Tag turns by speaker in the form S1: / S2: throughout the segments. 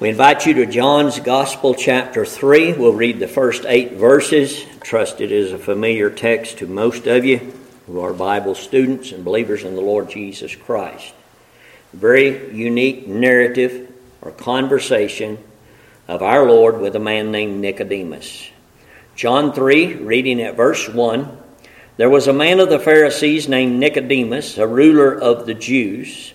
S1: We invite you to John's Gospel, chapter 3. We'll read the first eight verses. Trust it is a familiar text to most of you who are Bible students and believers in the Lord Jesus Christ. Very unique narrative or conversation of our Lord with a man named Nicodemus. John 3, reading at verse 1 There was a man of the Pharisees named Nicodemus, a ruler of the Jews.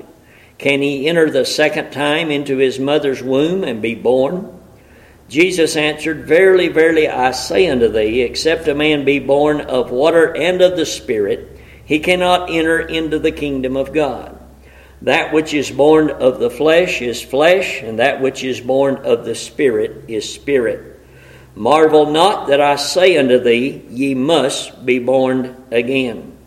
S1: Can he enter the second time into his mother's womb and be born? Jesus answered, Verily, verily, I say unto thee, except a man be born of water and of the Spirit, he cannot enter into the kingdom of God. That which is born of the flesh is flesh, and that which is born of the Spirit is spirit. Marvel not that I say unto thee, Ye must be born again.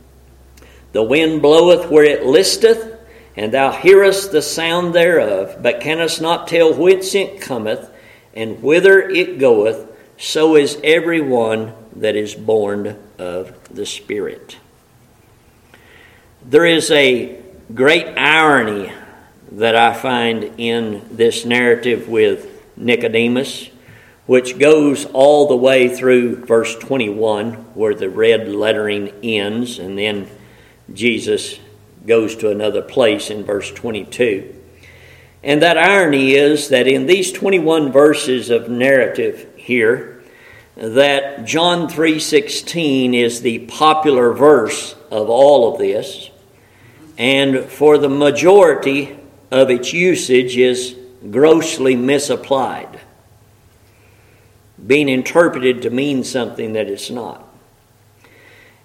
S1: The wind bloweth where it listeth and thou hearest the sound thereof, but canst not tell whence it cometh and whither it goeth, so is every one that is born of the Spirit. There is a great irony that I find in this narrative with Nicodemus, which goes all the way through verse 21, where the red lettering ends, and then Jesus goes to another place in verse 22. And that irony is that in these 21 verses of narrative here, that John 3:16 is the popular verse of all of this, and for the majority of its usage is grossly misapplied, being interpreted to mean something that it's not.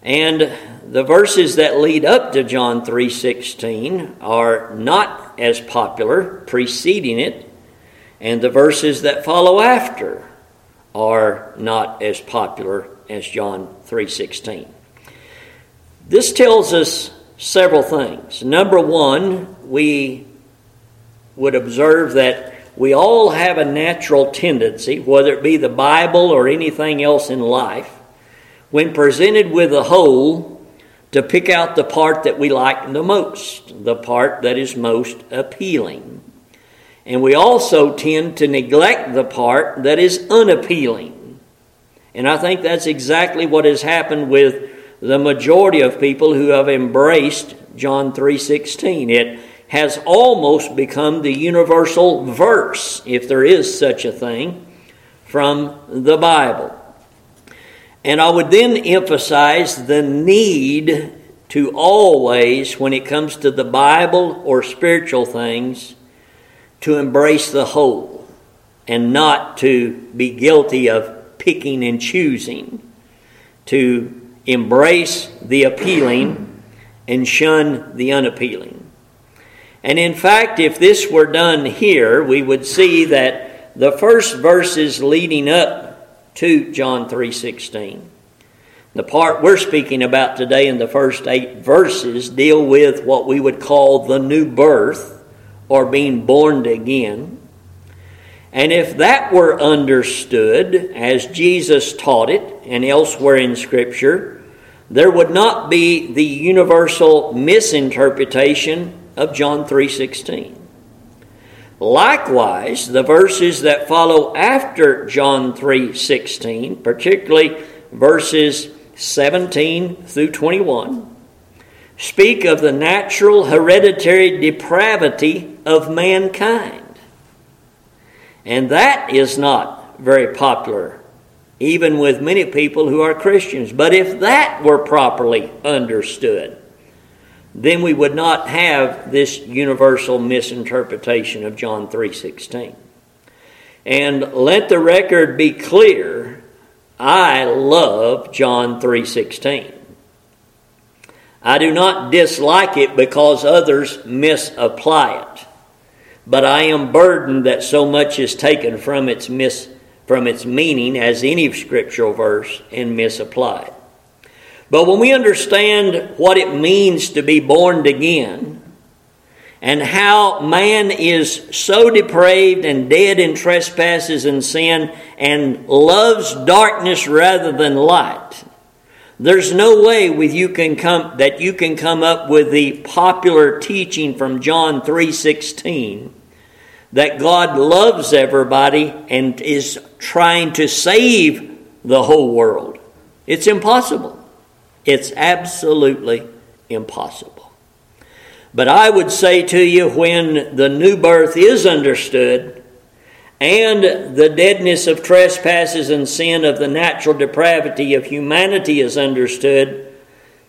S1: And the verses that lead up to John 3:16 are not as popular preceding it, and the verses that follow after are not as popular as John 3:16. This tells us several things. Number 1, we would observe that we all have a natural tendency, whether it be the Bible or anything else in life, when presented with a whole, to pick out the part that we like the most, the part that is most appealing. And we also tend to neglect the part that is unappealing. And I think that's exactly what has happened with the majority of people who have embraced John 3:16. It has almost become the universal verse, if there is such a thing, from the Bible. And I would then emphasize the need to always, when it comes to the Bible or spiritual things, to embrace the whole and not to be guilty of picking and choosing, to embrace the appealing and shun the unappealing. And in fact, if this were done here, we would see that the first verses leading up to John 3:16. The part we're speaking about today in the first 8 verses deal with what we would call the new birth or being born again. And if that were understood as Jesus taught it and elsewhere in scripture, there would not be the universal misinterpretation of John 3:16. Likewise, the verses that follow after John 3:16, particularly verses 17 through 21, speak of the natural hereditary depravity of mankind. And that is not very popular, even with many people who are Christians. But if that were properly understood, then we would not have this universal misinterpretation of John 3:16. And let the record be clear, I love John 3:16. I do not dislike it because others misapply it. But I am burdened that so much is taken from its mis from its meaning as any scriptural verse and misapplied. But when we understand what it means to be born again, and how man is so depraved and dead in trespasses and sin and loves darkness rather than light, there's no way with you can come that you can come up with the popular teaching from John 3:16 that God loves everybody and is trying to save the whole world. It's impossible. It's absolutely impossible. But I would say to you when the new birth is understood and the deadness of trespasses and sin of the natural depravity of humanity is understood,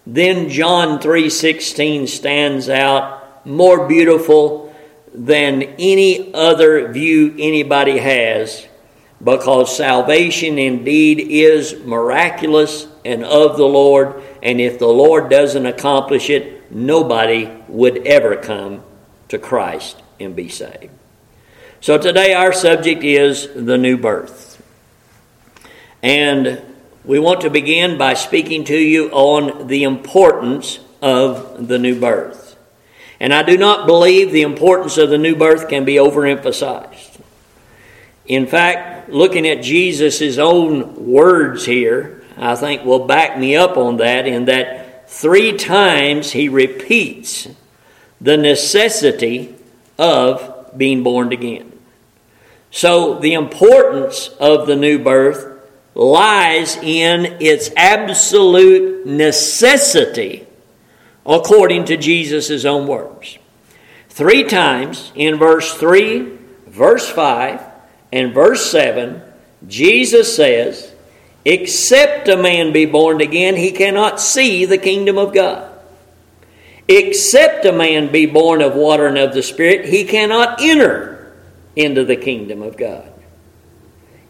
S1: then John 3:16 stands out more beautiful than any other view anybody has because salvation indeed is miraculous and of the Lord, and if the Lord doesn't accomplish it, nobody would ever come to Christ and be saved. So today our subject is the new birth. And we want to begin by speaking to you on the importance of the new birth. And I do not believe the importance of the new birth can be overemphasized. In fact, looking at Jesus' own words here, I think will back me up on that, in that three times he repeats the necessity of being born again. So, the importance of the new birth lies in its absolute necessity, according to Jesus' own words. Three times in verse 3, verse 5, and verse 7, Jesus says, Except a man be born again, he cannot see the kingdom of God. Except a man be born of water and of the Spirit, he cannot enter into the kingdom of God.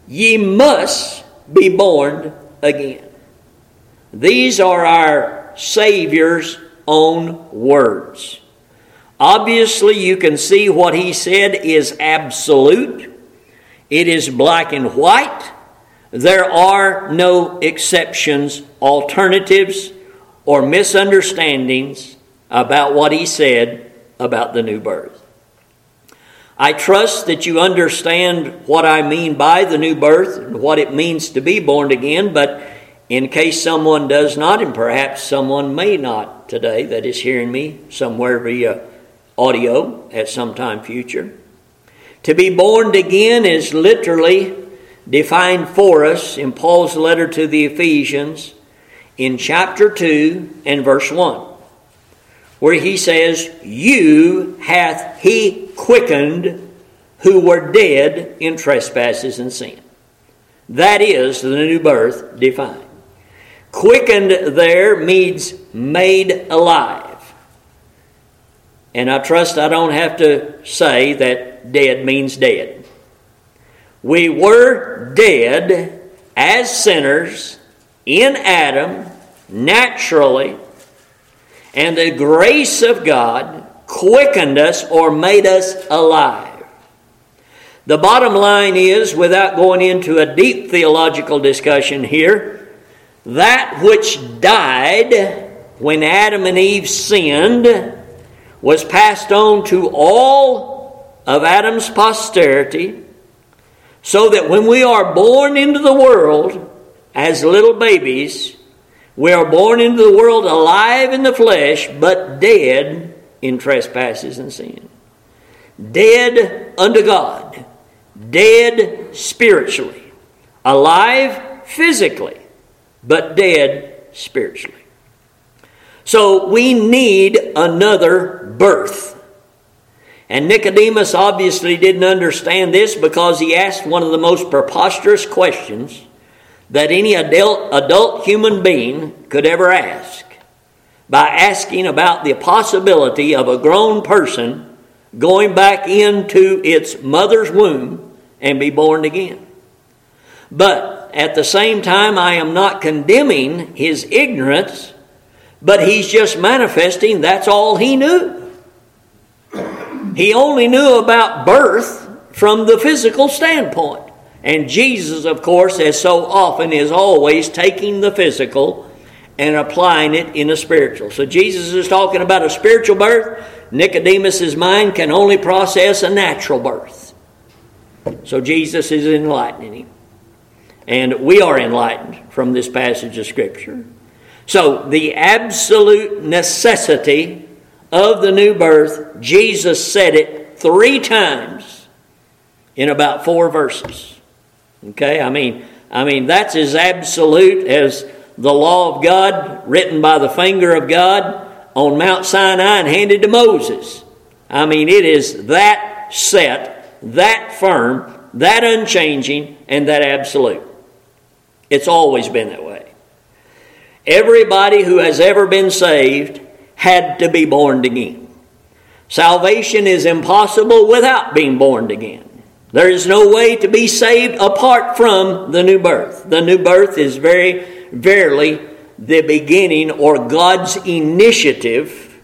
S1: Ye must be born again. These are our Savior's own words. Obviously, you can see what he said is absolute. It is black and white. There are no exceptions, alternatives, or misunderstandings about what he said about the new birth. I trust that you understand what I mean by the new birth and what it means to be born again, but in case someone does not, and perhaps someone may not today that is hearing me somewhere via audio at some time future, to be born again is literally defined for us in Paul's letter to the Ephesians in chapter 2 and verse 1, where he says, You hath he quickened who were dead in trespasses and sin. That is the new birth defined. Quickened there means made alive. And I trust I don't have to say that dead means dead. We were dead as sinners in Adam naturally, and the grace of God quickened us or made us alive. The bottom line is, without going into a deep theological discussion here, that which died when Adam and Eve sinned was passed on to all of Adam's posterity, so that when we are born into the world as little babies, we are born into the world alive in the flesh, but dead in trespasses and sin. Dead unto God, dead spiritually, alive physically, but dead spiritually. So we need another birth. And Nicodemus obviously didn't understand this because he asked one of the most preposterous questions that any adult, adult human being could ever ask by asking about the possibility of a grown person going back into its mother's womb and be born again. But at the same time, I am not condemning his ignorance, but he's just manifesting that's all he knew. He only knew about birth from the physical standpoint. And Jesus, of course, as so often, is always taking the physical and applying it in the spiritual. So Jesus is talking about a spiritual birth. Nicodemus's mind can only process a natural birth. So Jesus is enlightening him. And we are enlightened from this passage of Scripture. So, the absolute necessity of the new birth, Jesus said it three times in about four verses. Okay, I mean, I mean that's as absolute as the law of God written by the finger of God on Mount Sinai and handed to Moses. I mean, it is that set, that firm, that unchanging, and that absolute. It's always been that way. Everybody who has ever been saved had to be born again. Salvation is impossible without being born again. There is no way to be saved apart from the new birth. The new birth is very, verily the beginning or God's initiative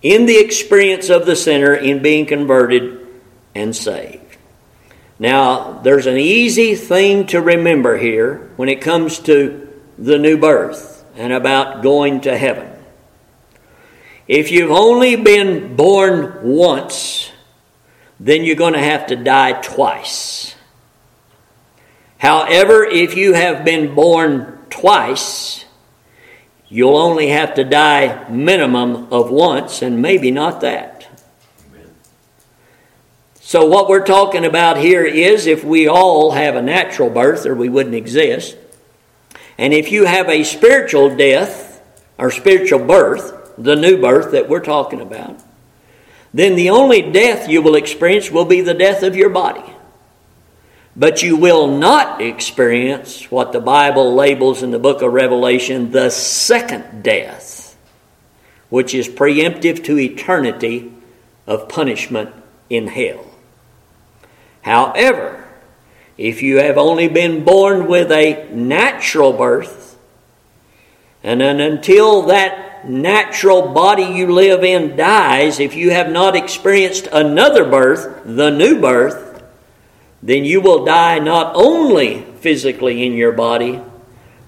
S1: in the experience of the sinner in being converted and saved. Now, there's an easy thing to remember here when it comes to the new birth and about going to heaven. If you've only been born once, then you're going to have to die twice. However, if you have been born twice, you'll only have to die minimum of once and maybe not that. So, what we're talking about here is if we all have a natural birth or we wouldn't exist, and if you have a spiritual death or spiritual birth, the new birth that we're talking about, then the only death you will experience will be the death of your body. But you will not experience what the Bible labels in the book of Revelation the second death, which is preemptive to eternity of punishment in hell. However, if you have only been born with a natural birth, and then until that natural body you live in dies, if you have not experienced another birth, the new birth, then you will die not only physically in your body,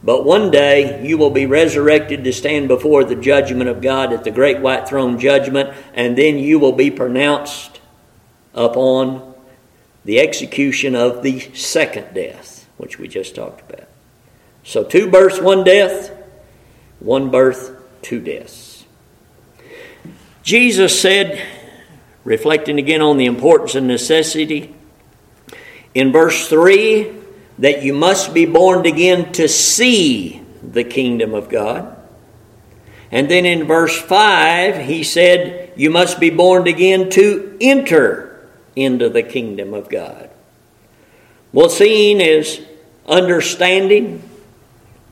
S1: but one day you will be resurrected to stand before the judgment of God at the great white throne judgment, and then you will be pronounced upon the execution of the second death, which we just talked about. So, two births, one death, one birth, two deaths. Jesus said, reflecting again on the importance and necessity, in verse 3, that you must be born again to see the kingdom of God. And then in verse 5, he said, You must be born again to enter into the kingdom of God. Well, seeing is understanding,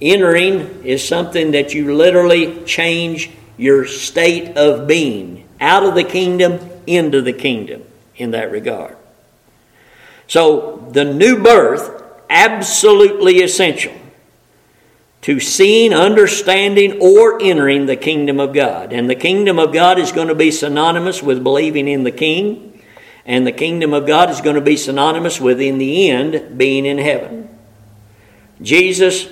S1: Entering is something that you literally change your state of being out of the kingdom into the kingdom in that regard. So, the new birth, absolutely essential to seeing, understanding, or entering the kingdom of God. And the kingdom of God is going to be synonymous with believing in the king, and the kingdom of God is going to be synonymous with, in the end, being in heaven. Jesus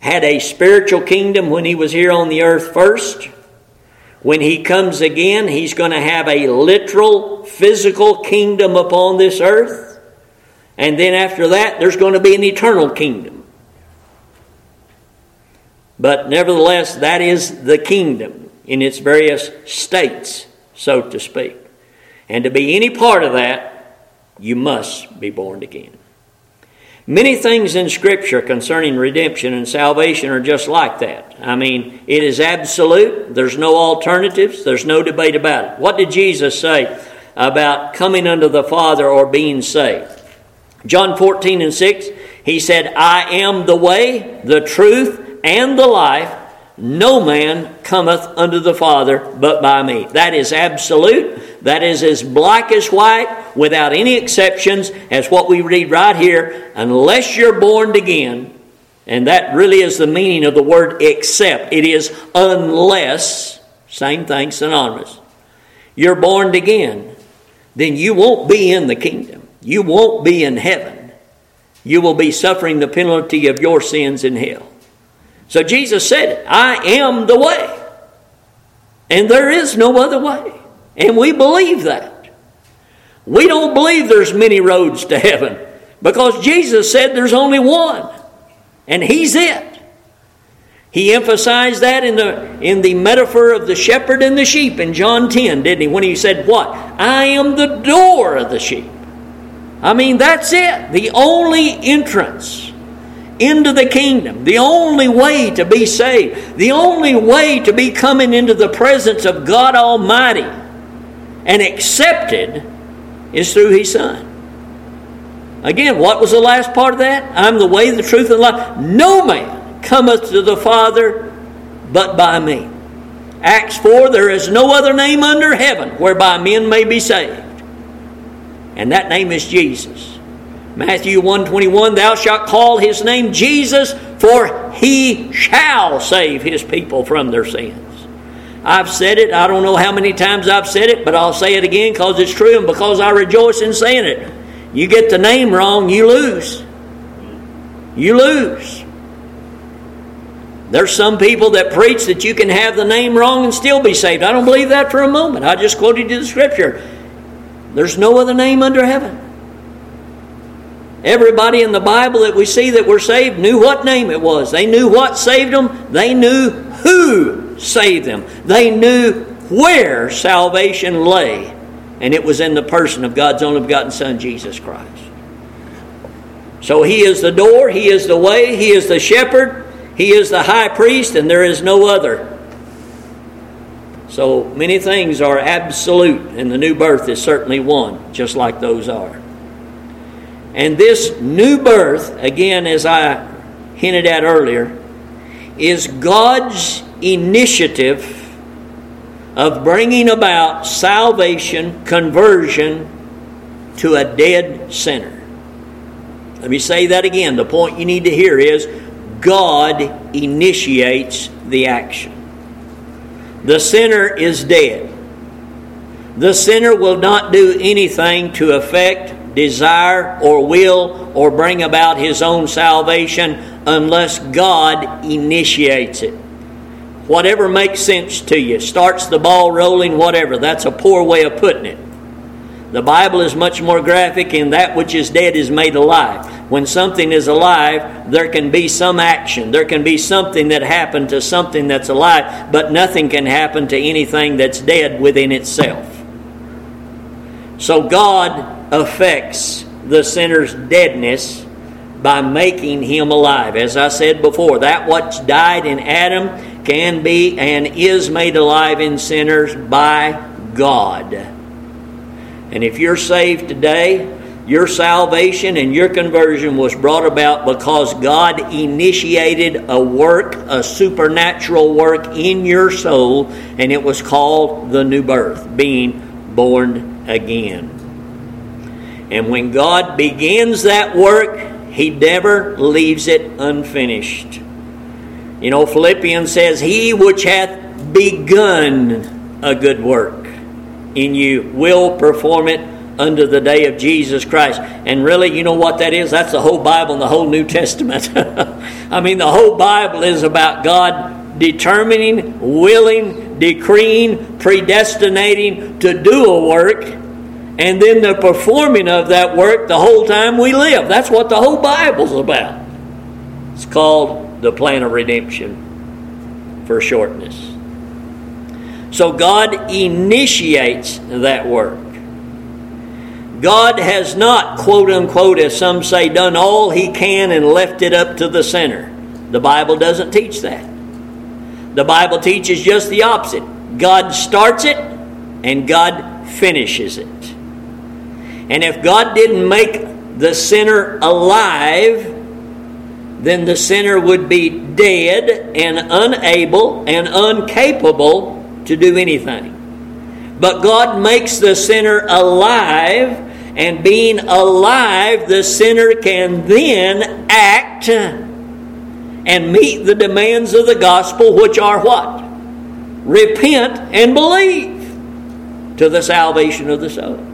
S1: had a spiritual kingdom when he was here on the earth first. When he comes again, he's going to have a literal, physical kingdom upon this earth. And then after that, there's going to be an eternal kingdom. But nevertheless, that is the kingdom in its various states, so to speak. And to be any part of that, you must be born again. Many things in Scripture concerning redemption and salvation are just like that. I mean, it is absolute. There's no alternatives. There's no debate about it. What did Jesus say about coming unto the Father or being saved? John 14 and 6, he said, I am the way, the truth, and the life. No man cometh unto the Father but by me. That is absolute. That is as black as white, without any exceptions, as what we read right here. Unless you're born again, and that really is the meaning of the word except. It is unless, same thing, synonymous. You're born again, then you won't be in the kingdom. you won't be in heaven. You will be suffering the penalty of your sins in hell. So Jesus said, I am the way. And there is no other way. And we believe that. We don't believe there's many roads to heaven because Jesus said there's only one. And He's it. He emphasized that in the, in the metaphor of the shepherd and the sheep in John 10, didn't he? When he said, What? I am the door of the sheep. I mean, that's it. The only entrance into the kingdom, the only way to be saved, the only way to be coming into the presence of God Almighty and accepted is through His Son. Again, what was the last part of that? I'm the way, the truth, and the life. No man cometh to the Father but by me. Acts 4 There is no other name under heaven whereby men may be saved. And that name is Jesus. Matthew 121 Thou shalt call his name Jesus, for he shall save his people from their sins. I've said it. I don't know how many times I've said it, but I'll say it again because it's true and because I rejoice in saying it. You get the name wrong, you lose. You lose. There's some people that preach that you can have the name wrong and still be saved. I don't believe that for a moment. I just quoted you the scripture. There's no other name under heaven. Everybody in the Bible that we see that were saved knew what name it was. They knew what saved them. They knew who saved them. They knew where salvation lay and it was in the person of God's only begotten Son, Jesus Christ. So He is the door, He is the way, He is the shepherd, He is the high priest, and there is no other. So many things are absolute, and the new birth is certainly one, just like those are. And this new birth, again, as I hinted at earlier, is God's initiative of bringing about salvation, conversion to a dead sinner. Let me say that again. The point you need to hear is God initiates the action. The sinner is dead. The sinner will not do anything to affect, desire, or will or bring about his own salvation unless God initiates it whatever makes sense to you, starts the ball rolling, whatever. That's a poor way of putting it. The Bible is much more graphic in that which is dead is made alive. When something is alive, there can be some action. There can be something that happened to something that's alive, but nothing can happen to anything that's dead within itself. So God affects the sinner's deadness by making him alive. As I said before, that which died in Adam can be and is made alive in sinners by God. And if you're saved today, your salvation and your conversion was brought about because God initiated a work, a supernatural work in your soul, and it was called the new birth, being born again. And when God begins that work, He never leaves it unfinished. You know, Philippians says, He which hath begun a good work in you will perform it unto the day of Jesus Christ. And really, you know what that is? That's the whole Bible and the whole New Testament. I mean, the whole Bible is about God determining, willing, decreeing, predestinating to do a work, and then the performing of that work the whole time we live. That's what the whole Bible's about. It's called the plan of redemption for shortness. So God initiates that work. God has not, quote unquote, as some say, done all he can and left it up to the sinner. The Bible doesn't teach that. The Bible teaches just the opposite. God starts it and God finishes it. And if God didn't make the sinner alive, then the sinner would be dead and unable and incapable to do anything. But God makes the sinner alive, and being alive, the sinner can then act and meet the demands of the gospel, which are what? Repent and believe to the salvation of the soul.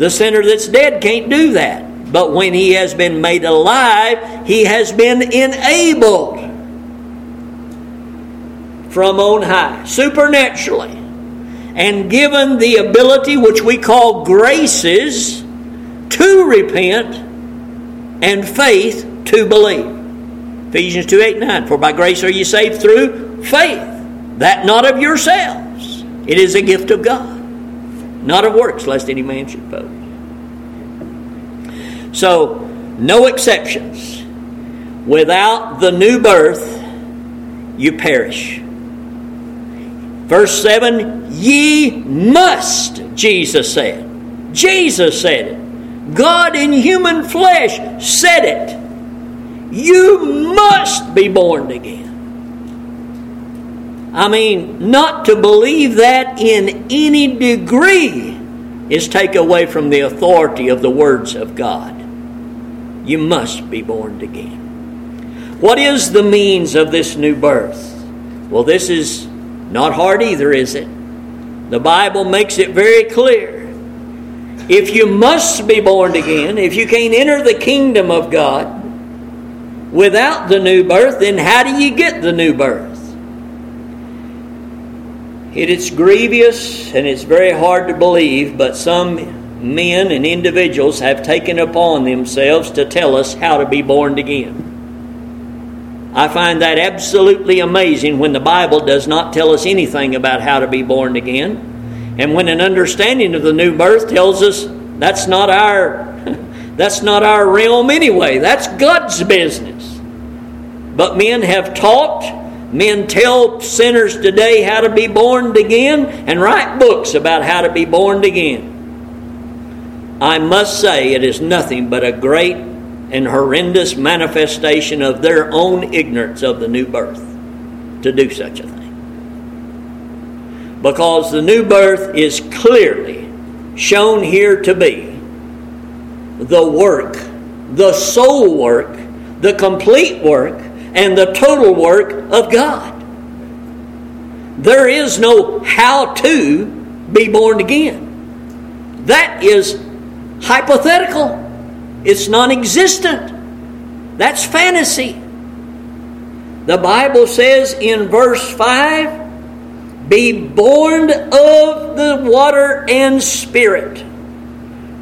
S1: The sinner that's dead can't do that. But when he has been made alive, he has been enabled from on high, supernaturally, and given the ability, which we call graces, to repent and faith to believe. Ephesians 2 8 9. For by grace are you saved through faith, that not of yourselves. It is a gift of God, not of works, lest any man should boast. So, no exceptions. Without the new birth, you perish. Verse 7 Ye must, Jesus said. Jesus said it. God in human flesh said it. You must be born again. I mean, not to believe that in any degree is take away from the authority of the words of God. You must be born again. What is the means of this new birth? Well, this is not hard either, is it? The Bible makes it very clear. If you must be born again, if you can't enter the kingdom of God without the new birth, then how do you get the new birth? It is grievous and it's very hard to believe, but some men and individuals have taken upon themselves to tell us how to be born again. I find that absolutely amazing when the Bible does not tell us anything about how to be born again. And when an understanding of the new birth tells us that's not our that's not our realm anyway. That's God's business. But men have taught Men tell sinners today how to be born again and write books about how to be born again. I must say it is nothing but a great and horrendous manifestation of their own ignorance of the new birth to do such a thing. Because the new birth is clearly shown here to be the work, the sole work, the complete work and the total work of God. There is no how to be born again. That is hypothetical, it's non existent. That's fantasy. The Bible says in verse 5 Be born of the water and spirit.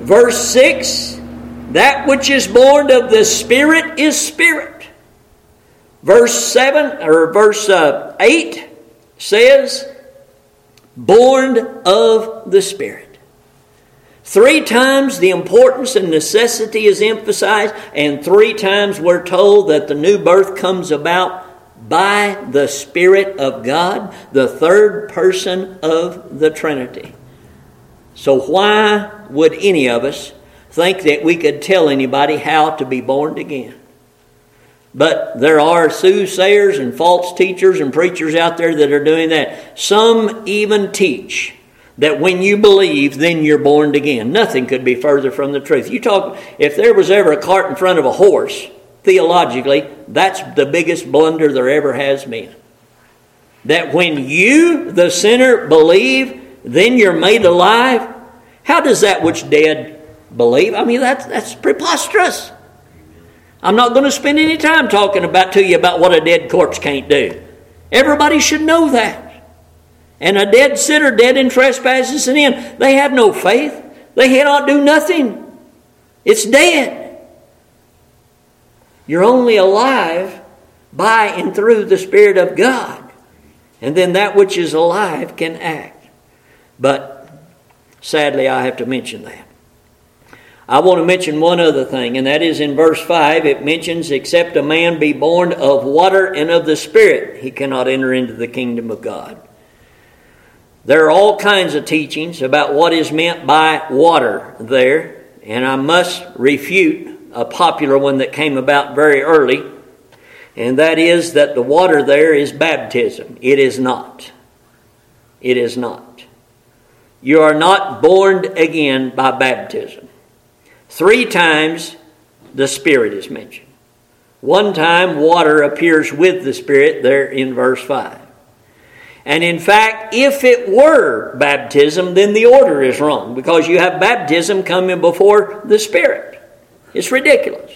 S1: Verse 6 That which is born of the spirit is spirit. Verse 7 or verse uh, 8 says, born of the Spirit. Three times the importance and necessity is emphasized, and three times we're told that the new birth comes about by the Spirit of God, the third person of the Trinity. So, why would any of us think that we could tell anybody how to be born again? But there are soothsayers and false teachers and preachers out there that are doing that. Some even teach that when you believe, then you're born again. Nothing could be further from the truth. You talk, if there was ever a cart in front of a horse, theologically, that's the biggest blunder there ever has been. That when you, the sinner, believe, then you're made alive. How does that which dead believe? I mean, that's, that's preposterous. I'm not going to spend any time talking about to you about what a dead corpse can't do. Everybody should know that. And a dead sinner, dead in trespasses and sin, they have no faith. They cannot do nothing. It's dead. You're only alive by and through the Spirit of God. And then that which is alive can act. But sadly, I have to mention that. I want to mention one other thing, and that is in verse 5. It mentions, Except a man be born of water and of the Spirit, he cannot enter into the kingdom of God. There are all kinds of teachings about what is meant by water there, and I must refute a popular one that came about very early, and that is that the water there is baptism. It is not. It is not. You are not born again by baptism. Three times the Spirit is mentioned. One time water appears with the Spirit there in verse 5. And in fact, if it were baptism, then the order is wrong because you have baptism coming before the Spirit. It's ridiculous.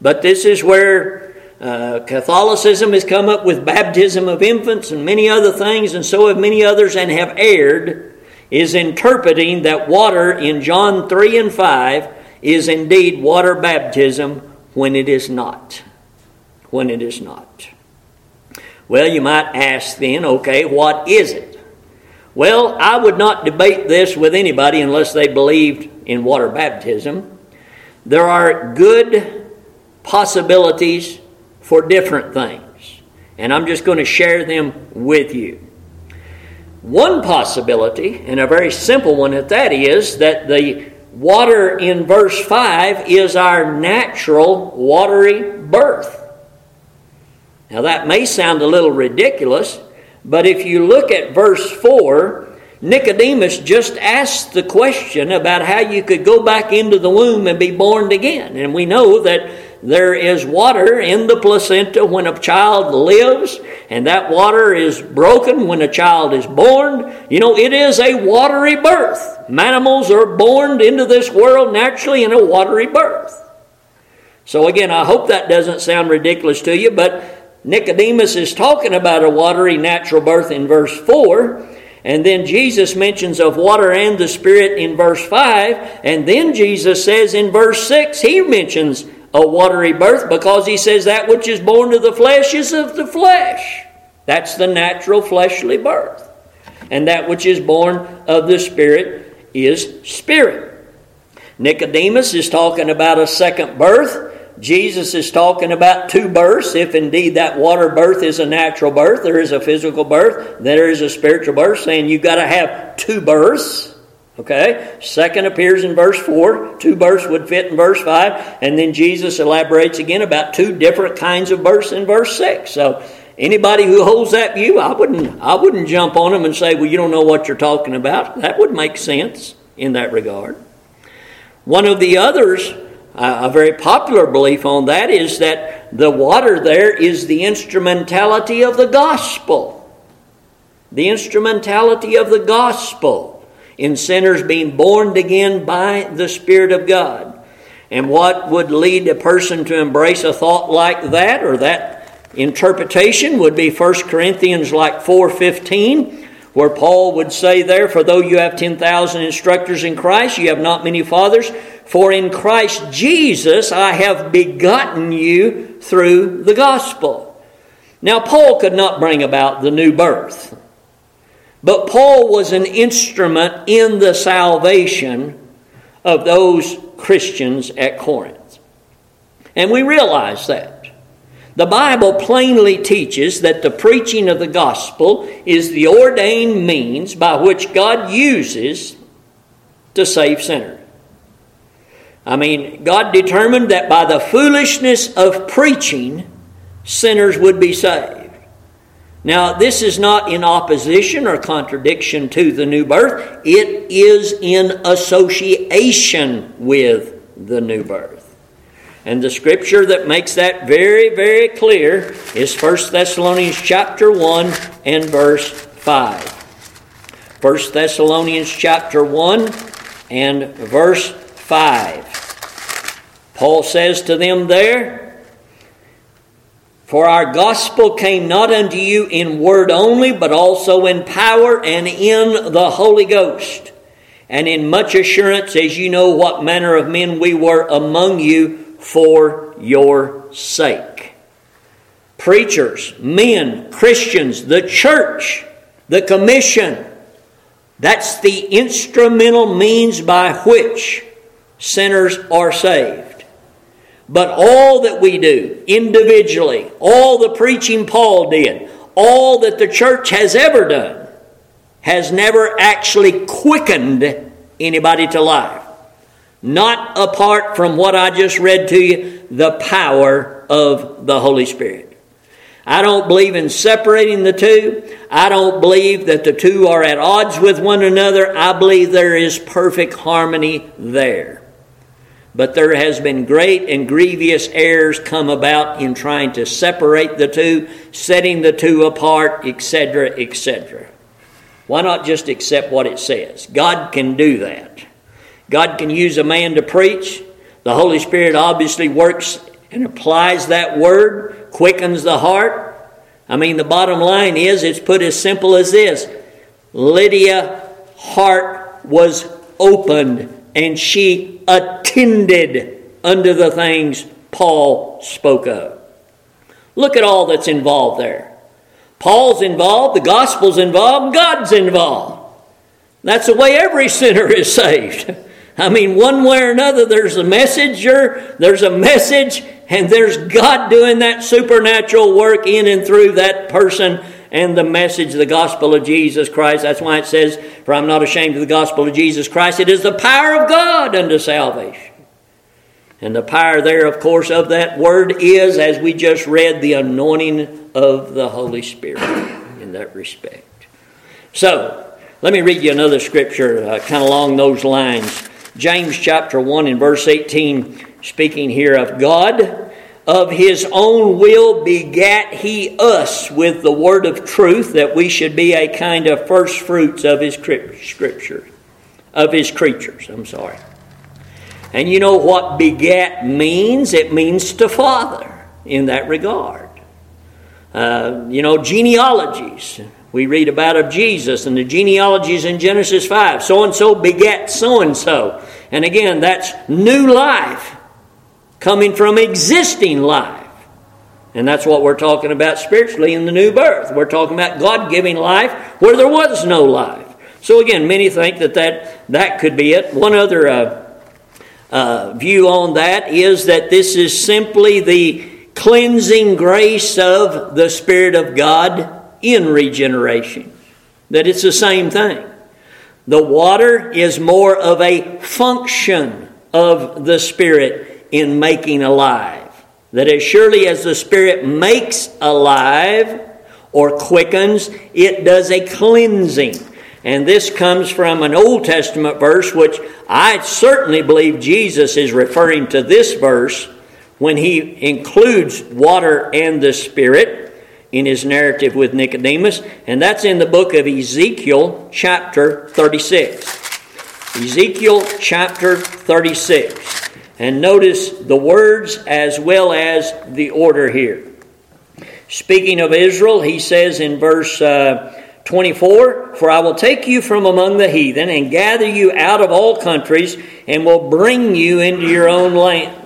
S1: But this is where uh, Catholicism has come up with baptism of infants and many other things, and so have many others, and have erred, is interpreting that water in John 3 and 5 is indeed water baptism when it is not. When it is not. Well, you might ask then, okay, what is it? Well, I would not debate this with anybody unless they believed in water baptism. There are good possibilities for different things, and I'm just going to share them with you. One possibility, and a very simple one at that, is that the water in verse 5 is our natural watery birth. Now, that may sound a little ridiculous, but if you look at verse 4, Nicodemus just asked the question about how you could go back into the womb and be born again. And we know that there is water in the placenta when a child lives, and that water is broken when a child is born. You know, it is a watery birth. Mammals are born into this world naturally in a watery birth. So, again, I hope that doesn't sound ridiculous to you, but Nicodemus is talking about a watery natural birth in verse 4. And then Jesus mentions of water and the Spirit in verse 5. And then Jesus says in verse 6, he mentions a watery birth because he says that which is born of the flesh is of the flesh. That's the natural fleshly birth. And that which is born of the Spirit is spirit. Nicodemus is talking about a second birth. Jesus is talking about two births. If indeed that water birth is a natural birth, there is a physical birth, there is a spiritual birth, saying you've got to have two births. Okay? Second appears in verse 4. Two births would fit in verse 5. And then Jesus elaborates again about two different kinds of births in verse 6. So anybody who holds that view, I wouldn't, I wouldn't jump on them and say, well, you don't know what you're talking about. That would make sense in that regard. One of the others a very popular belief on that is that the water there is the instrumentality of the gospel. The instrumentality of the gospel in sinners being born again by the Spirit of God. And what would lead a person to embrace a thought like that or that interpretation would be 1 Corinthians like 415 where Paul would say there, For though you have 10,000 instructors in Christ, you have not many fathers. For in Christ Jesus I have begotten you through the gospel. Now, Paul could not bring about the new birth, but Paul was an instrument in the salvation of those Christians at Corinth. And we realize that. The Bible plainly teaches that the preaching of the gospel is the ordained means by which God uses to save sinners. I mean, God determined that by the foolishness of preaching, sinners would be saved. Now, this is not in opposition or contradiction to the new birth, it is in association with the new birth. And the scripture that makes that very, very clear is 1 Thessalonians chapter 1 and verse 5. 1 Thessalonians chapter 1 and verse 5. Paul says to them there, For our gospel came not unto you in word only, but also in power and in the Holy Ghost, and in much assurance, as you know what manner of men we were among you for your sake. Preachers, men, Christians, the church, the commission, that's the instrumental means by which sinners are saved. But all that we do individually, all the preaching Paul did, all that the church has ever done, has never actually quickened anybody to life. Not apart from what I just read to you, the power of the Holy Spirit. I don't believe in separating the two. I don't believe that the two are at odds with one another. I believe there is perfect harmony there. But there has been great and grievous errors come about in trying to separate the two, setting the two apart, etc., etc. Why not just accept what it says? God can do that. God can use a man to preach. The Holy Spirit obviously works and applies that word, quickens the heart. I mean, the bottom line is it's put as simple as this Lydia heart was opened and she attended unto the things Paul spoke of. Look at all that's involved there. Paul's involved, the gospel's involved, God's involved. That's the way every sinner is saved. I mean, one way or another, there's a messenger, there's a message, and there's God doing that supernatural work in and through that person and the message, the gospel of Jesus Christ. That's why it says, For I'm not ashamed of the gospel of Jesus Christ. It is the power of God unto salvation. And the power there, of course, of that word is, as we just read, the anointing of the Holy Spirit in that respect. So, let me read you another scripture uh, kind of along those lines. James chapter 1 and verse 18, speaking here of God, of his own will begat he us with the word of truth, that we should be a kind of first fruits of his scripture, of his creatures. I'm sorry. And you know what begat means? It means to father in that regard. Uh, you know, genealogies we read about of Jesus and the genealogies in Genesis 5. So and so begat so and so. And again, that's new life coming from existing life. And that's what we're talking about spiritually in the new birth. We're talking about God giving life where there was no life. So again, many think that that, that could be it. One other uh, uh, view on that is that this is simply the cleansing grace of the Spirit of God in regeneration. That it's the same thing. The water is more of a function of the Spirit in making alive. That as surely as the Spirit makes alive or quickens, it does a cleansing. And this comes from an Old Testament verse, which I certainly believe Jesus is referring to this verse when he includes water and the Spirit in his narrative with Nicodemus, and that's in the book of Ezekiel, chapter 36. Ezekiel chapter 36. And notice the words as well as the order here. Speaking of Israel, he says in verse uh, 24 For I will take you from among the heathen and gather you out of all countries and will bring you into your own land.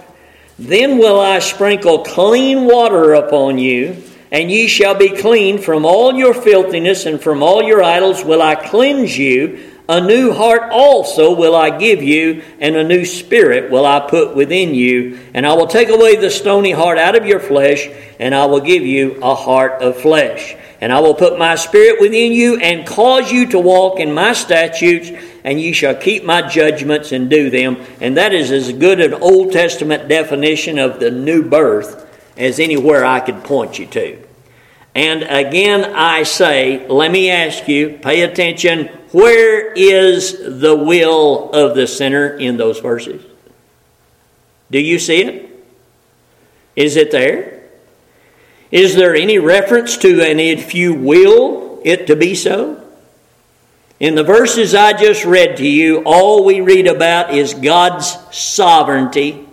S1: Then will I sprinkle clean water upon you and ye shall be clean from all your filthiness and from all your idols will I cleanse you. A new heart also will I give you, and a new spirit will I put within you. And I will take away the stony heart out of your flesh, and I will give you a heart of flesh. And I will put my spirit within you, and cause you to walk in my statutes, and ye shall keep my judgments and do them. And that is as good an Old Testament definition of the new birth as anywhere I could point you to. And again, I say, let me ask you, pay attention, where is the will of the sinner in those verses? Do you see it? Is it there? Is there any reference to, and if you will it to be so? In the verses I just read to you, all we read about is God's sovereignty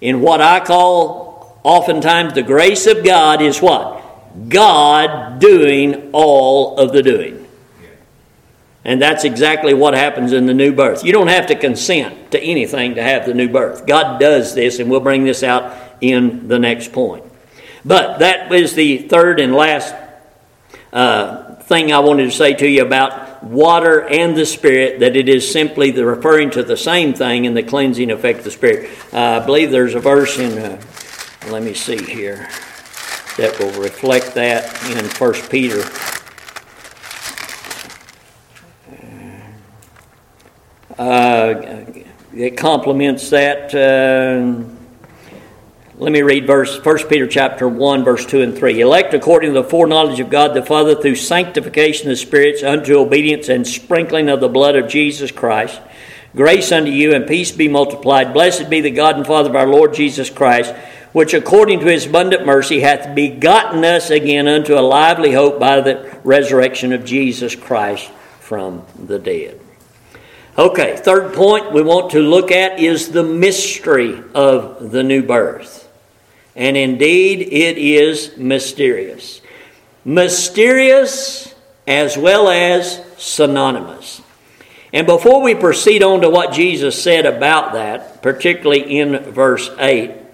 S1: in what I call Oftentimes, the grace of God is what? God doing all of the doing. And that's exactly what happens in the new birth. You don't have to consent to anything to have the new birth. God does this, and we'll bring this out in the next point. But that was the third and last uh, thing I wanted to say to you about water and the Spirit, that it is simply the referring to the same thing in the cleansing effect of the Spirit. Uh, I believe there's a verse in. Uh, let me see here, that will reflect that in 1 Peter. Uh, it complements that. Uh, let me read verse 1 Peter chapter 1, verse 2 and 3. Elect according to the foreknowledge of God the Father through sanctification of the spirits unto obedience and sprinkling of the blood of Jesus Christ Grace unto you and peace be multiplied. Blessed be the God and Father of our Lord Jesus Christ, which according to his abundant mercy hath begotten us again unto a lively hope by the resurrection of Jesus Christ from the dead. Okay, third point we want to look at is the mystery of the new birth. And indeed, it is mysterious. Mysterious as well as synonymous. And before we proceed on to what Jesus said about that, particularly in verse 8,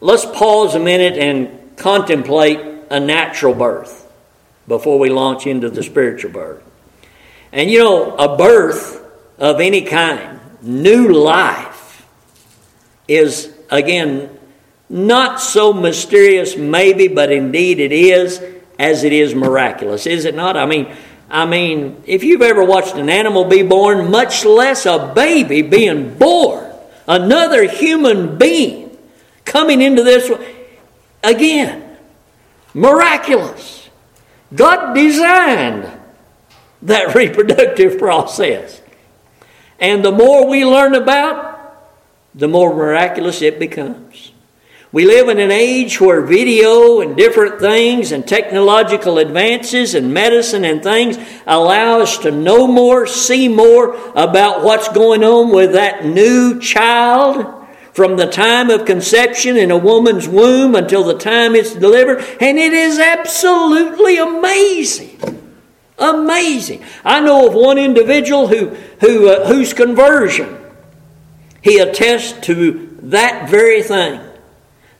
S1: let's pause a minute and contemplate a natural birth before we launch into the spiritual birth. And you know, a birth of any kind, new life, is again not so mysterious, maybe, but indeed it is, as it is miraculous, is it not? I mean, I mean, if you've ever watched an animal be born, much less a baby being born, another human being coming into this, again, miraculous. God designed that reproductive process. And the more we learn about, the more miraculous it becomes. We live in an age where video and different things and technological advances and medicine and things allow us to know more, see more about what's going on with that new child from the time of conception in a woman's womb until the time it's delivered. And it is absolutely amazing. Amazing. I know of one individual who, who, uh, whose conversion, he attests to that very thing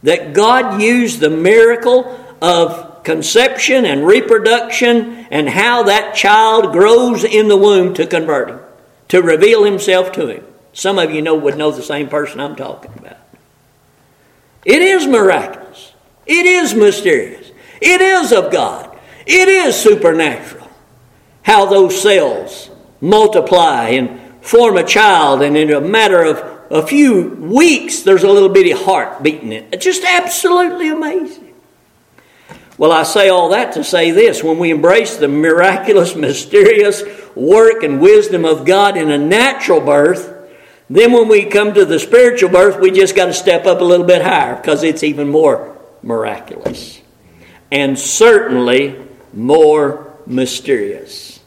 S1: that God used the miracle of conception and reproduction and how that child grows in the womb to convert him, to reveal himself to him. Some of you know would know the same person I'm talking about. It is miraculous. It is mysterious. It is of God. It is supernatural. How those cells multiply and form a child, and in a matter of a few weeks, there's a little bitty heart beating it. It's just absolutely amazing. Well, I say all that to say this when we embrace the miraculous, mysterious work and wisdom of God in a natural birth, then when we come to the spiritual birth, we just got to step up a little bit higher because it's even more miraculous and certainly more mysterious.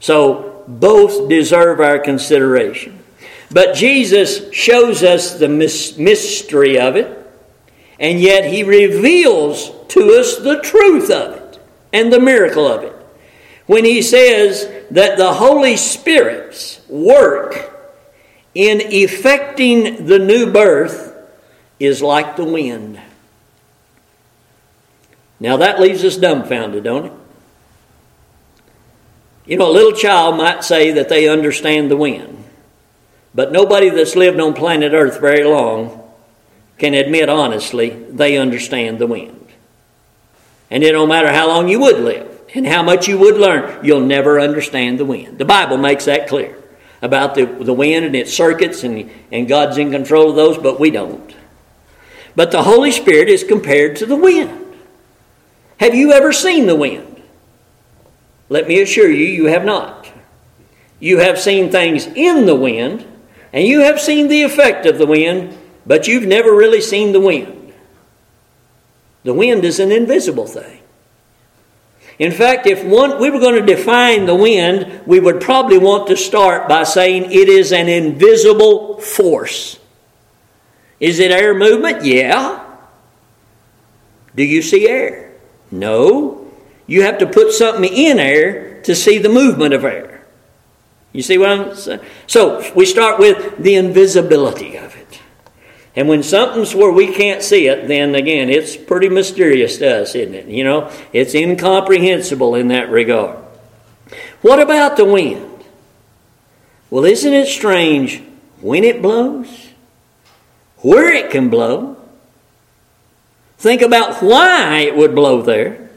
S1: So, both deserve our consideration. But Jesus shows us the mystery of it, and yet he reveals to us the truth of it and the miracle of it. When he says that the Holy Spirit's work in effecting the new birth is like the wind. Now that leaves us dumbfounded, don't it? You know, a little child might say that they understand the wind. But nobody that's lived on planet Earth very long can admit honestly they understand the wind. And it don't matter how long you would live and how much you would learn, you'll never understand the wind. The Bible makes that clear about the, the wind and its circuits, and, and God's in control of those, but we don't. But the Holy Spirit is compared to the wind. Have you ever seen the wind? Let me assure you, you have not. You have seen things in the wind, and you have seen the effect of the wind, but you've never really seen the wind. The wind is an invisible thing. In fact, if one, we were going to define the wind, we would probably want to start by saying it is an invisible force. Is it air movement? Yeah. Do you see air? No. You have to put something in air to see the movement of air. You see what I'm saying? So we start with the invisibility of it. And when something's where we can't see it, then again, it's pretty mysterious to us, isn't it? You know, it's incomprehensible in that regard. What about the wind? Well, isn't it strange when it blows, where it can blow? Think about why it would blow there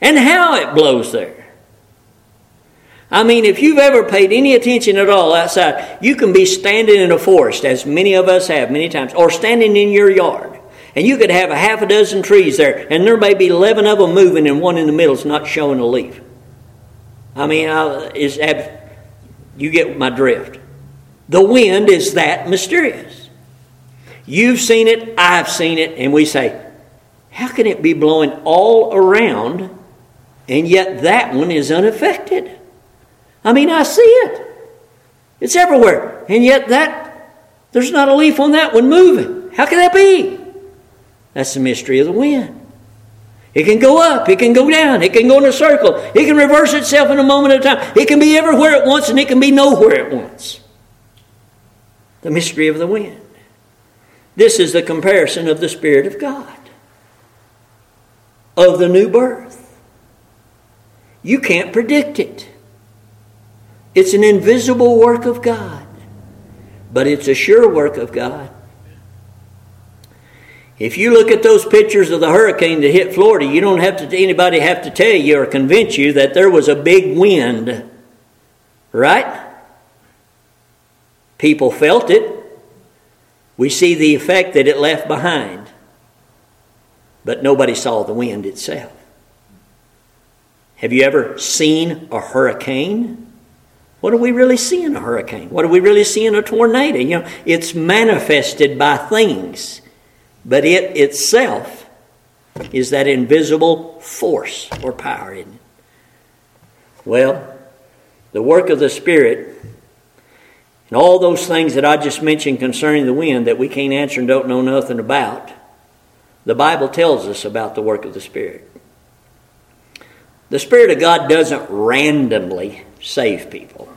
S1: and how it blows there. I mean, if you've ever paid any attention at all outside, you can be standing in a forest, as many of us have many times, or standing in your yard. And you could have a half a dozen trees there, and there may be 11 of them moving, and one in the middle is not showing a leaf. I mean, I, is, you get my drift. The wind is that mysterious. You've seen it, I've seen it, and we say, how can it be blowing all around and yet that one is unaffected? I mean, I see it. It's everywhere. And yet that there's not a leaf on that one moving. How can that be? That's the mystery of the wind. It can go up, it can go down, it can go in a circle, it can reverse itself in a moment of time. It can be everywhere at once and it can be nowhere at once. The mystery of the wind. This is the comparison of the Spirit of God, of the new birth. You can't predict it. It's an invisible work of God, but it's a sure work of God. If you look at those pictures of the hurricane that hit Florida, you don't have to anybody have to tell you or convince you that there was a big wind. Right? People felt it. We see the effect that it left behind. But nobody saw the wind itself. Have you ever seen a hurricane? What do we really see in a hurricane? What do we really see in a tornado? You know, it's manifested by things. But it itself is that invisible force or power in it. Well, the work of the Spirit and all those things that I just mentioned concerning the wind that we can't answer and don't know nothing about, the Bible tells us about the work of the Spirit. The Spirit of God doesn't randomly save people.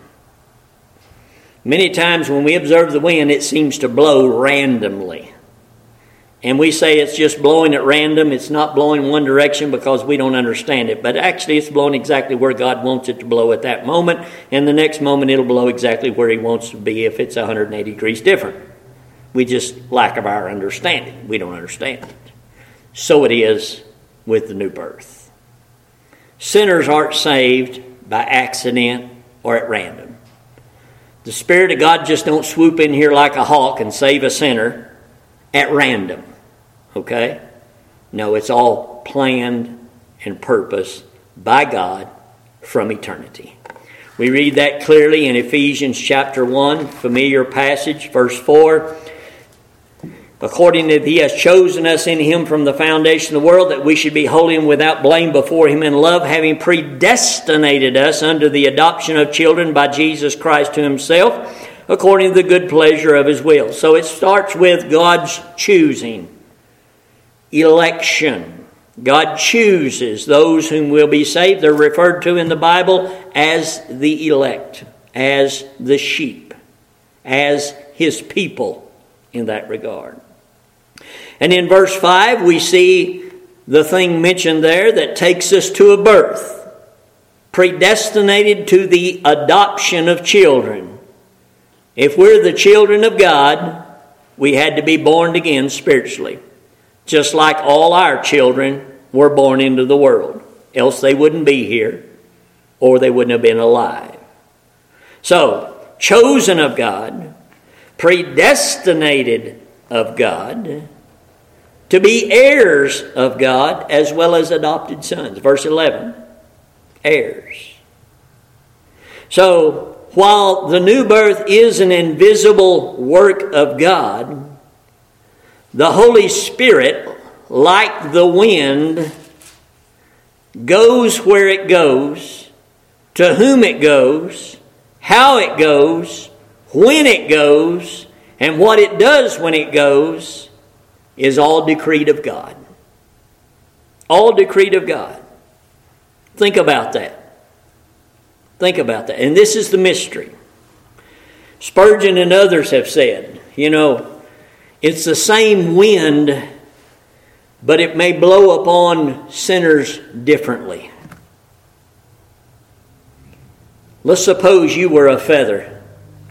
S1: Many times when we observe the wind, it seems to blow randomly. And we say it's just blowing at random. It's not blowing one direction because we don't understand it. But actually, it's blowing exactly where God wants it to blow at that moment. And the next moment, it'll blow exactly where He wants to be if it's 180 degrees different. We just lack of our understanding. We don't understand it. So it is with the new birth. Sinners aren't saved by accident or at random. The Spirit of God just don't swoop in here like a hawk and save a sinner at random. Okay? No, it's all planned and purposed by God from eternity. We read that clearly in Ephesians chapter 1, familiar passage, verse 4. According that he has chosen us in him from the foundation of the world, that we should be holy and without blame before him in love, having predestinated us unto the adoption of children by Jesus Christ to himself according to the good pleasure of his will. So it starts with God's choosing, election. God chooses those whom will be saved. They're referred to in the Bible as the elect, as the sheep, as his people in that regard. And in verse 5, we see the thing mentioned there that takes us to a birth predestinated to the adoption of children. If we're the children of God, we had to be born again spiritually, just like all our children were born into the world. Else they wouldn't be here or they wouldn't have been alive. So, chosen of God, predestinated of God, to be heirs of God as well as adopted sons. Verse 11 heirs. So, while the new birth is an invisible work of God, the Holy Spirit, like the wind, goes where it goes, to whom it goes, how it goes, when it goes, and what it does when it goes is all decreed of God. All decreed of God. Think about that. Think about that. And this is the mystery. Spurgeon and others have said, you know, it's the same wind, but it may blow upon sinners differently. Let's suppose you were a feather.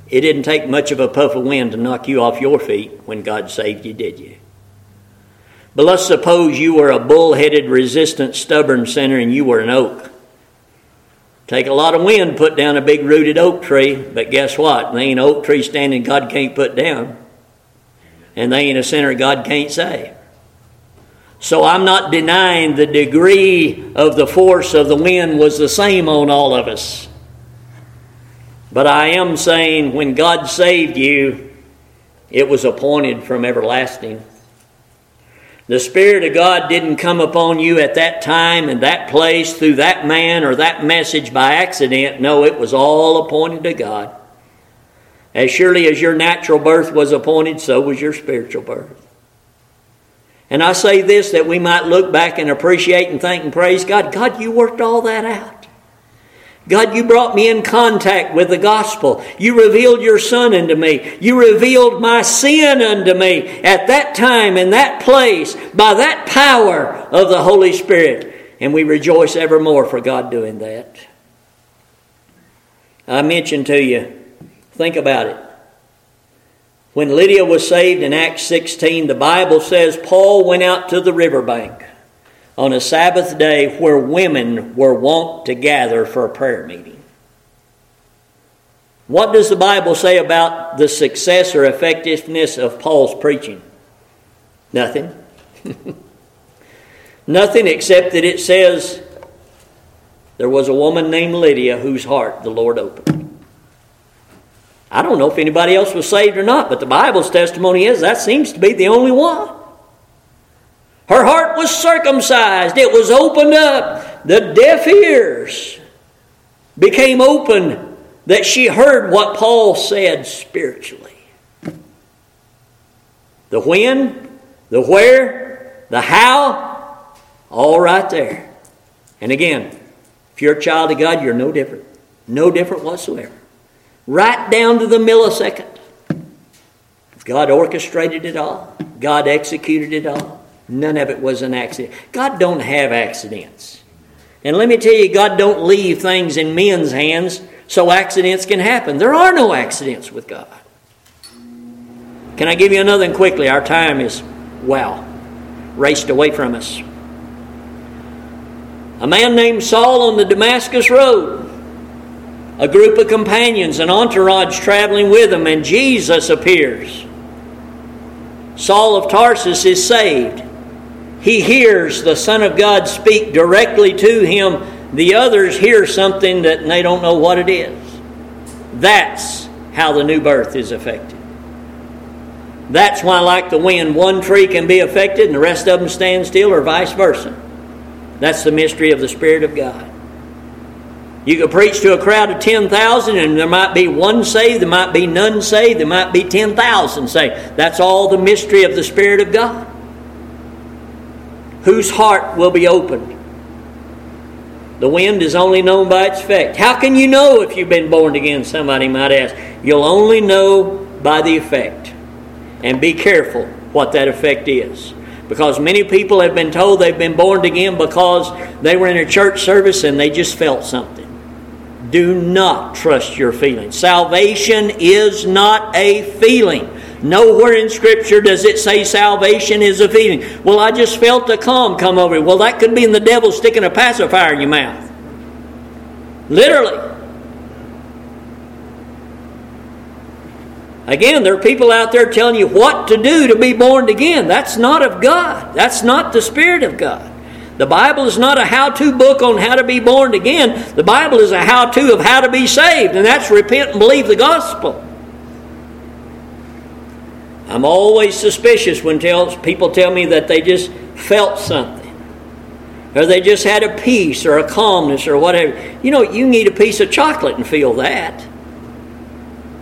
S1: It didn't take much of a puff of wind to knock you off your feet when God saved you, did you? But let's suppose you were a bull-headed, resistant, stubborn sinner and you were an oak. Take a lot of wind, put down a big rooted oak tree, but guess what? They ain't an oak tree standing God can't put down. And they ain't a sinner God can't save. So I'm not denying the degree of the force of the wind was the same on all of us. But I am saying when God saved you, it was appointed from everlasting. The Spirit of God didn't come upon you at that time and that place through that man or that message by accident. No, it was all appointed to God. As surely as your natural birth was appointed, so was your spiritual birth. And I say this that we might look back and appreciate and thank and praise God. God, you worked all that out. God, you brought me in contact with the gospel. You revealed your Son unto me. You revealed my sin unto me at that time, in that place, by that power of the Holy Spirit. And we rejoice evermore for God doing that. I mentioned to you, think about it. When Lydia was saved in Acts 16, the Bible says Paul went out to the riverbank on a Sabbath day where women were wont to gather for a prayer meeting. What does the Bible say about the success or effectiveness of Paul's preaching? Nothing. Nothing except that it says there was a woman named Lydia whose heart the Lord opened. I don't know if anybody else was saved or not, but the Bible's testimony is that seems to be the only one. Her heart was circumcised, it was opened up. The deaf ears became open that she heard what Paul said spiritually. The when, the where, the how, all right there. And again, if you're a child of God, you're no different. No different whatsoever right down to the millisecond. God orchestrated it all. God executed it all. None of it was an accident. God don't have accidents. And let me tell you, God don't leave things in men's hands so accidents can happen. There are no accidents with God. Can I give you another one quickly? Our time is, wow, raced away from us. A man named Saul on the Damascus Road a group of companions, an entourage traveling with him, and Jesus appears. Saul of Tarsus is saved. He hears the Son of God speak directly to him. The others hear something that they don't know what it is. That's how the new birth is affected. That's why, like the wind, one tree can be affected and the rest of them stand still, or vice versa. That's the mystery of the Spirit of God. You could preach to a crowd of 10,000 and there might be one saved, there might be none saved, there might be 10,000 saved. That's all the mystery of the Spirit of God. Whose heart will be opened? The wind is only known by its effect. How can you know if you've been born again? Somebody might ask. You'll only know by the effect. And be careful what that effect is. Because many people have been told they've been born again because they were in a church service and they just felt something. Do not trust your feelings. Salvation is not a feeling. Nowhere in Scripture does it say salvation is a feeling. Well, I just felt a calm come over me. Well, that could be in the devil sticking a pacifier in your mouth. Literally. Again, there are people out there telling you what to do to be born again. That's not of God. That's not the Spirit of God. The Bible is not a how to book on how to be born again. The Bible is a how to of how to be saved, and that's repent and believe the gospel. I'm always suspicious when people tell me that they just felt something, or they just had a peace or a calmness or whatever. You know, you eat a piece of chocolate and feel that.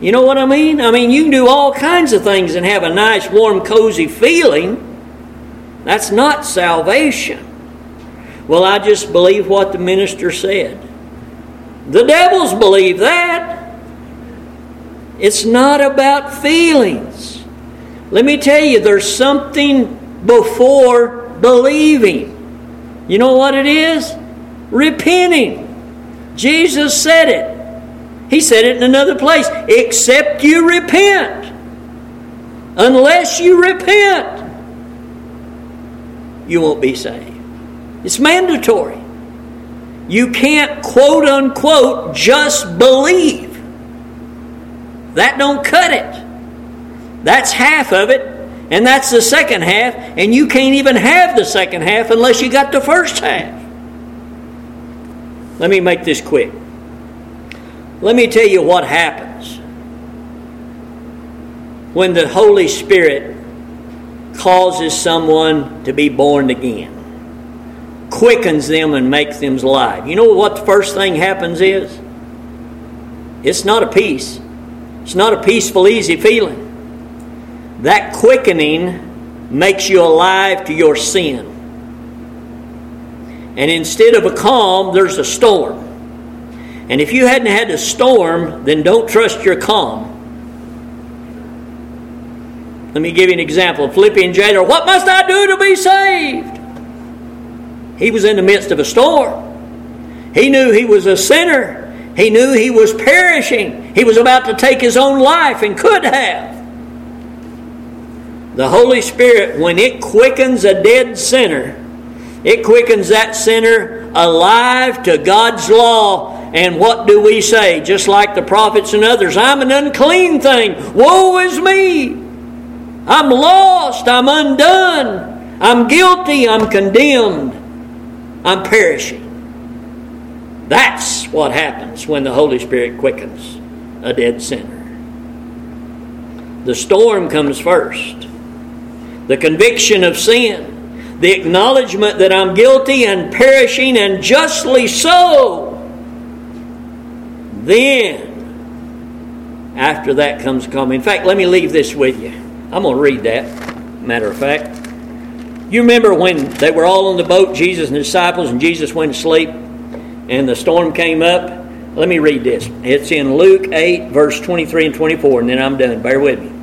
S1: You know what I mean? I mean, you can do all kinds of things and have a nice, warm, cozy feeling. That's not salvation. Well, I just believe what the minister said. The devils believe that. It's not about feelings. Let me tell you, there's something before believing. You know what it is? Repenting. Jesus said it. He said it in another place. Except you repent. Unless you repent, you won't be saved. It's mandatory. You can't quote unquote just believe. That don't cut it. That's half of it, and that's the second half, and you can't even have the second half unless you got the first half. Let me make this quick. Let me tell you what happens when the Holy Spirit causes someone to be born again, quickens them and makes them alive. You know what the first thing happens is? It's not a peace. It's not a peaceful, easy feeling. That quickening makes you alive to your sin. And instead of a calm, there's a storm. And if you hadn't had a storm, then don't trust your calm. Let me give you an example. Philippians jailer, what must I do to be saved? He was in the midst of a storm. He knew he was a sinner. He knew he was perishing. He was about to take his own life and could have. The Holy Spirit, when it quickens a dead sinner, it quickens that sinner alive to God's law. And what do we say? Just like the prophets and others I'm an unclean thing. Woe is me! I'm lost. I'm undone. I'm guilty. I'm condemned. I'm perishing. That's what happens when the Holy Spirit quickens a dead sinner. The storm comes first. The conviction of sin, the acknowledgement that I'm guilty and perishing and justly so. Then, after that comes calm. In fact, let me leave this with you. I'm going to read that, matter of fact. You remember when they were all on the boat, Jesus and the disciples, and Jesus went to sleep? and the storm came up. Let me read this. It's in Luke 8, verse 23 and 24, and then I'm done. Bear with me.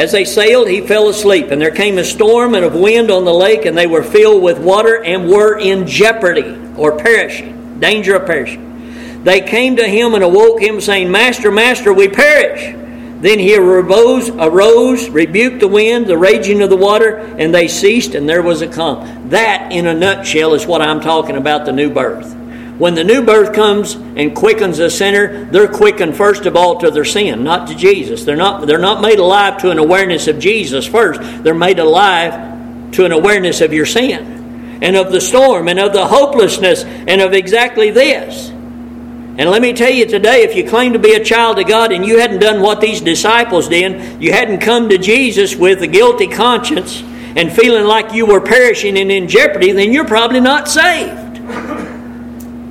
S1: As they sailed, he fell asleep, and there came a storm and of wind on the lake, and they were filled with water and were in jeopardy or perishing, danger of perishing. They came to him and awoke him, saying, Master, Master, we perish. Then he arose, arose, rebuked the wind, the raging of the water, and they ceased, and there was a calm. That, in a nutshell, is what I'm talking about the new birth. When the new birth comes and quickens a sinner, they're quickened first of all to their sin, not to Jesus. They're not, they're not made alive to an awareness of Jesus first. They're made alive to an awareness of your sin and of the storm and of the hopelessness and of exactly this. And let me tell you today, if you claim to be a child of God and you hadn't done what these disciples did, you hadn't come to Jesus with a guilty conscience and feeling like you were perishing and in jeopardy, then you're probably not saved.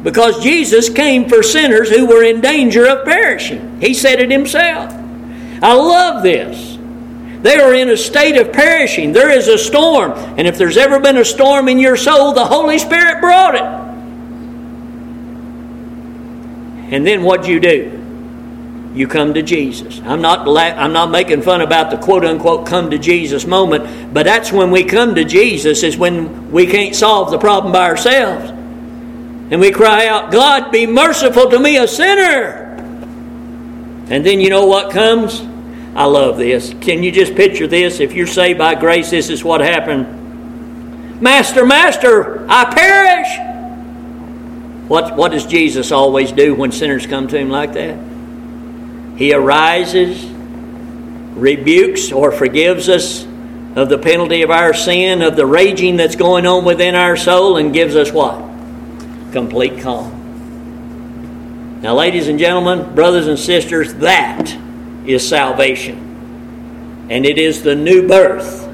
S1: Because Jesus came for sinners who were in danger of perishing. He said it himself. I love this. They are in a state of perishing. There is a storm. And if there's ever been a storm in your soul, the Holy Spirit brought it. And then what do you do? You come to Jesus. I'm not, I'm not making fun about the quote unquote come to Jesus moment, but that's when we come to Jesus, is when we can't solve the problem by ourselves. And we cry out, God, be merciful to me, a sinner. And then you know what comes? I love this. Can you just picture this? If you're saved by grace, this is what happened. Master, Master, I perish. What, what does Jesus always do when sinners come to him like that? He arises, rebukes, or forgives us of the penalty of our sin, of the raging that's going on within our soul, and gives us what? Complete calm. Now, ladies and gentlemen, brothers and sisters, that is salvation. And it is the new birth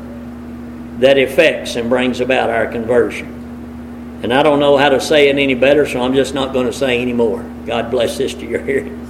S1: that effects and brings about our conversion. And I don't know how to say it any better, so I'm just not going to say any more. God bless this to your hearing.